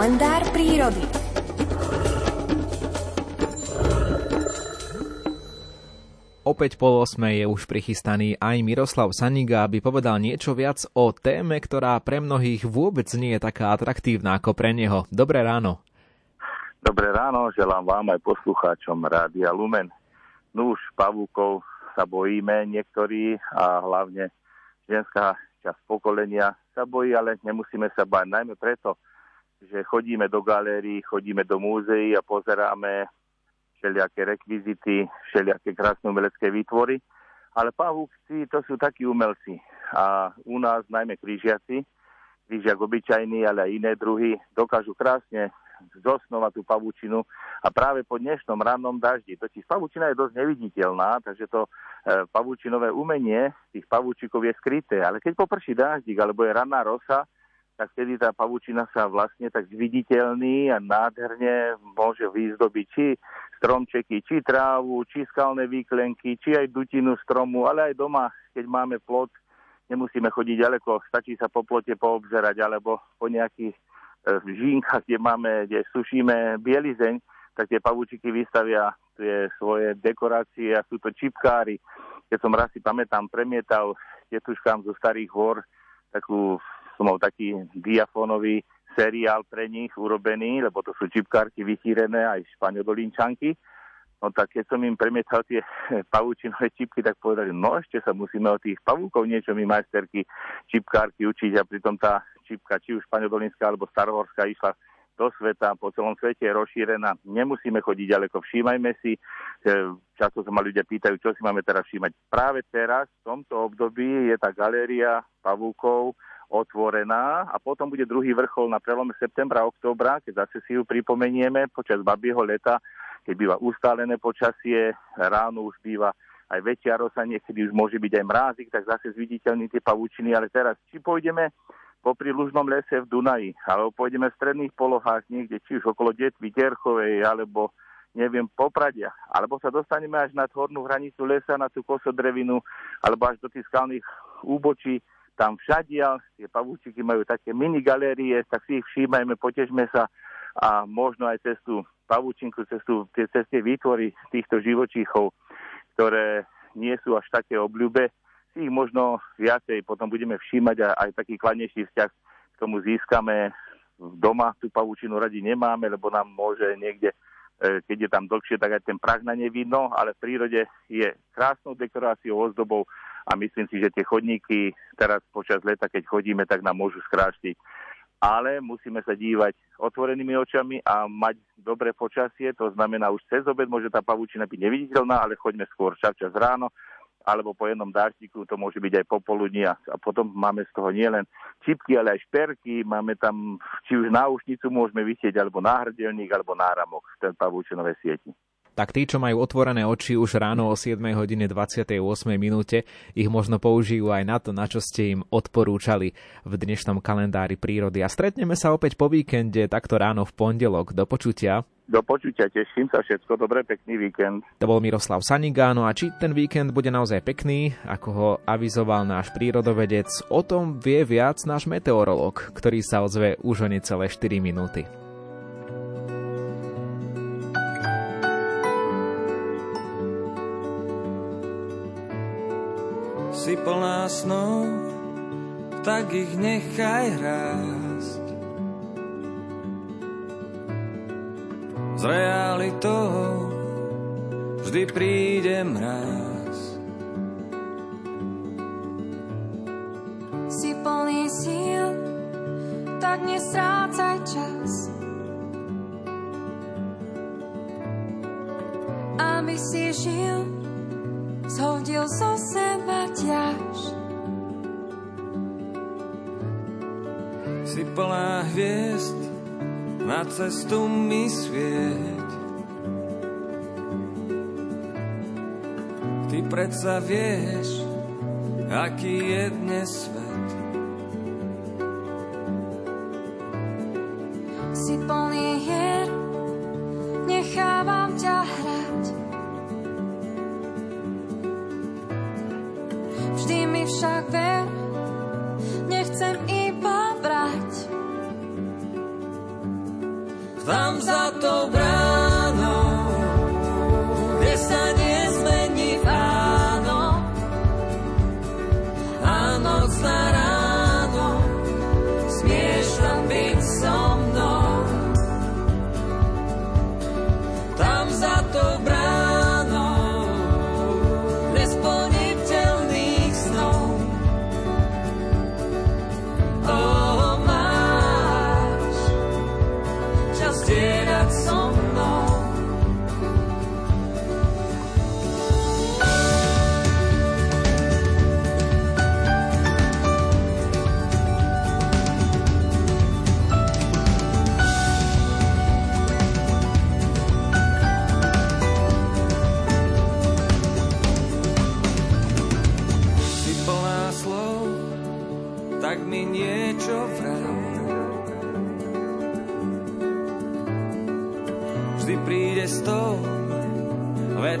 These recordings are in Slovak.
kalendár prírody. Opäť pol osme je už prichystaný aj Miroslav Saniga, aby povedal niečo viac o téme, ktorá pre mnohých vôbec nie je taká atraktívna ako pre neho. Dobré ráno. Dobré ráno, želám vám aj poslucháčom Rádia Lumen. No už pavúkov sa bojíme niektorí a hlavne ženská časť pokolenia sa bojí, ale nemusíme sa báť najmä preto, že chodíme do galérií, chodíme do múzeí a pozeráme všelijaké rekvizity, všelijaké krásne umelecké výtvory, ale pavúci to sú takí umelci. A u nás najmä krížiaci, krížiak obyčajný, ale aj iné druhy, dokážu krásne zosnovať tú pavúčinu a práve po dnešnom rannom daždi. Totiž pavúčina je dosť neviditeľná, takže to e, pavúčinové umenie tých pavúčikov je skryté. Ale keď poprší daždik alebo je ranná rosa, tak vtedy tá pavúčina sa vlastne tak zviditeľný a nádherne môže vyzdobiť či stromčeky, či trávu, či skalné výklenky, či aj dutinu stromu, ale aj doma, keď máme plot, nemusíme chodiť ďaleko, stačí sa po plote poobzerať alebo po nejakých v žínkach, kde máme, kde sušíme bielizeň, tak tie pavúčiky vystavia tie svoje dekorácie a sú to čipkári. Keď som raz si pamätám, premietal tetuškám zo starých hôr takú, som mal taký diafónový seriál pre nich urobený, lebo to sú čipkárky vychýrené aj špaňodolinčanky. No tak keď som im premietal tie pavúčinové čipky, tak povedali, no ešte sa musíme od tých pavúkov niečo my majsterky čipkárky učiť a pritom tá čipka, či už španiodolinská alebo starohorská, išla do sveta, po celom svete je rozšírená. Nemusíme chodiť ďaleko, všímajme si. Často sa ma ľudia pýtajú, čo si máme teraz všímať. Práve teraz, v tomto období, je tá galéria pavúkov otvorená a potom bude druhý vrchol na prelome septembra a októbra, keď zase si ju pripomenieme. Počas babieho leta, keď býva ustálené počasie, ráno už býva aj väčšia rosa, niekedy už môže byť aj mrázik, tak zase zviditeľní tie pavúčiny, ale teraz či pôjdeme popri Lužnom lese v Dunaji, alebo pôjdeme v stredných polohách niekde, či už okolo Detvy, Terchovej, alebo neviem, Popradia, alebo sa dostaneme až na hornú hranicu lesa, na tú kosodrevinu, alebo až do tých skalných úbočí, tam všadiaľ, tie pavúčiky majú také mini galérie, tak si ich všímajme, potežme sa a možno aj cez tú pavúčinku, cez, tú, tie výtvory týchto živočíchov, ktoré nie sú až také obľúbe, si ich možno viacej potom budeme všímať a aj taký kladnejší vzťah k tomu získame. Doma tú pavučinu radi nemáme, lebo nám môže niekde, e, keď je tam dlhšie, tak aj ten prach na ne vidno, ale v prírode je krásnou dekoráciou, ozdobou a myslím si, že tie chodníky teraz počas leta, keď chodíme, tak nám môžu skráštiť. Ale musíme sa dívať otvorenými očami a mať dobré počasie, to znamená už cez obed môže tá pavučina byť neviditeľná, ale choďme skôr čas ráno, alebo po jednom dáždiku, to môže byť aj popoludní a, potom máme z toho nielen čipky, ale aj šperky, máme tam či už náušnicu môžeme vysieť, alebo náhrdelník, alebo náramok ten pavúčinové sieti. Tak tí, čo majú otvorené oči už ráno o 7 hodine 28 minúte, ich možno použijú aj na to, na čo ste im odporúčali v dnešnom kalendári prírody. A stretneme sa opäť po víkende, takto ráno v pondelok. Do počutia. Do počutia, teším sa všetko, dobre, pekný víkend. To bol Miroslav Sanigáno a či ten víkend bude naozaj pekný, ako ho avizoval náš prírodovedec, o tom vie viac náš meteorolog, ktorý sa ozve už o necelé 4 minúty. Si plná snov, tak ich nechaj hrať s realitou vždy príde mráz. Si plný síl, tak nestrácaj zhodil zo seba ťaž. Si plná hviezd, na cestu mi svieť. Ty predsa vieš, aký je dnes svet. Si plný hier, nechávam ťa Vždy mi však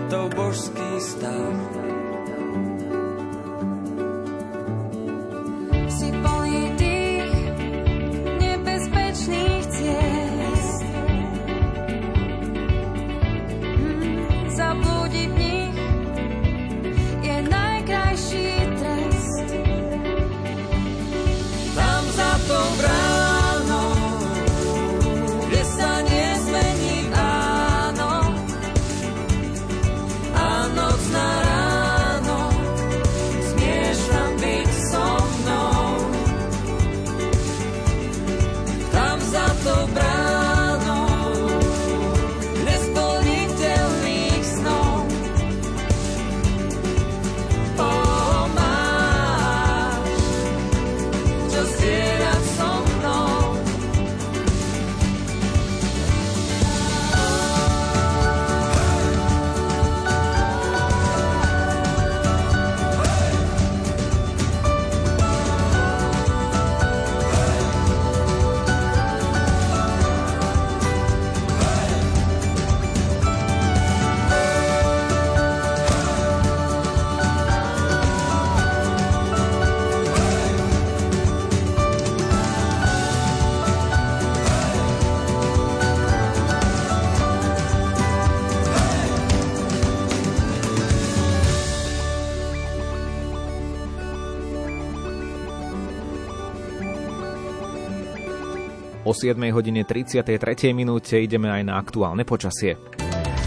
je to božský stav. O 7 hodine 33 minúte ideme aj na aktuálne počasie.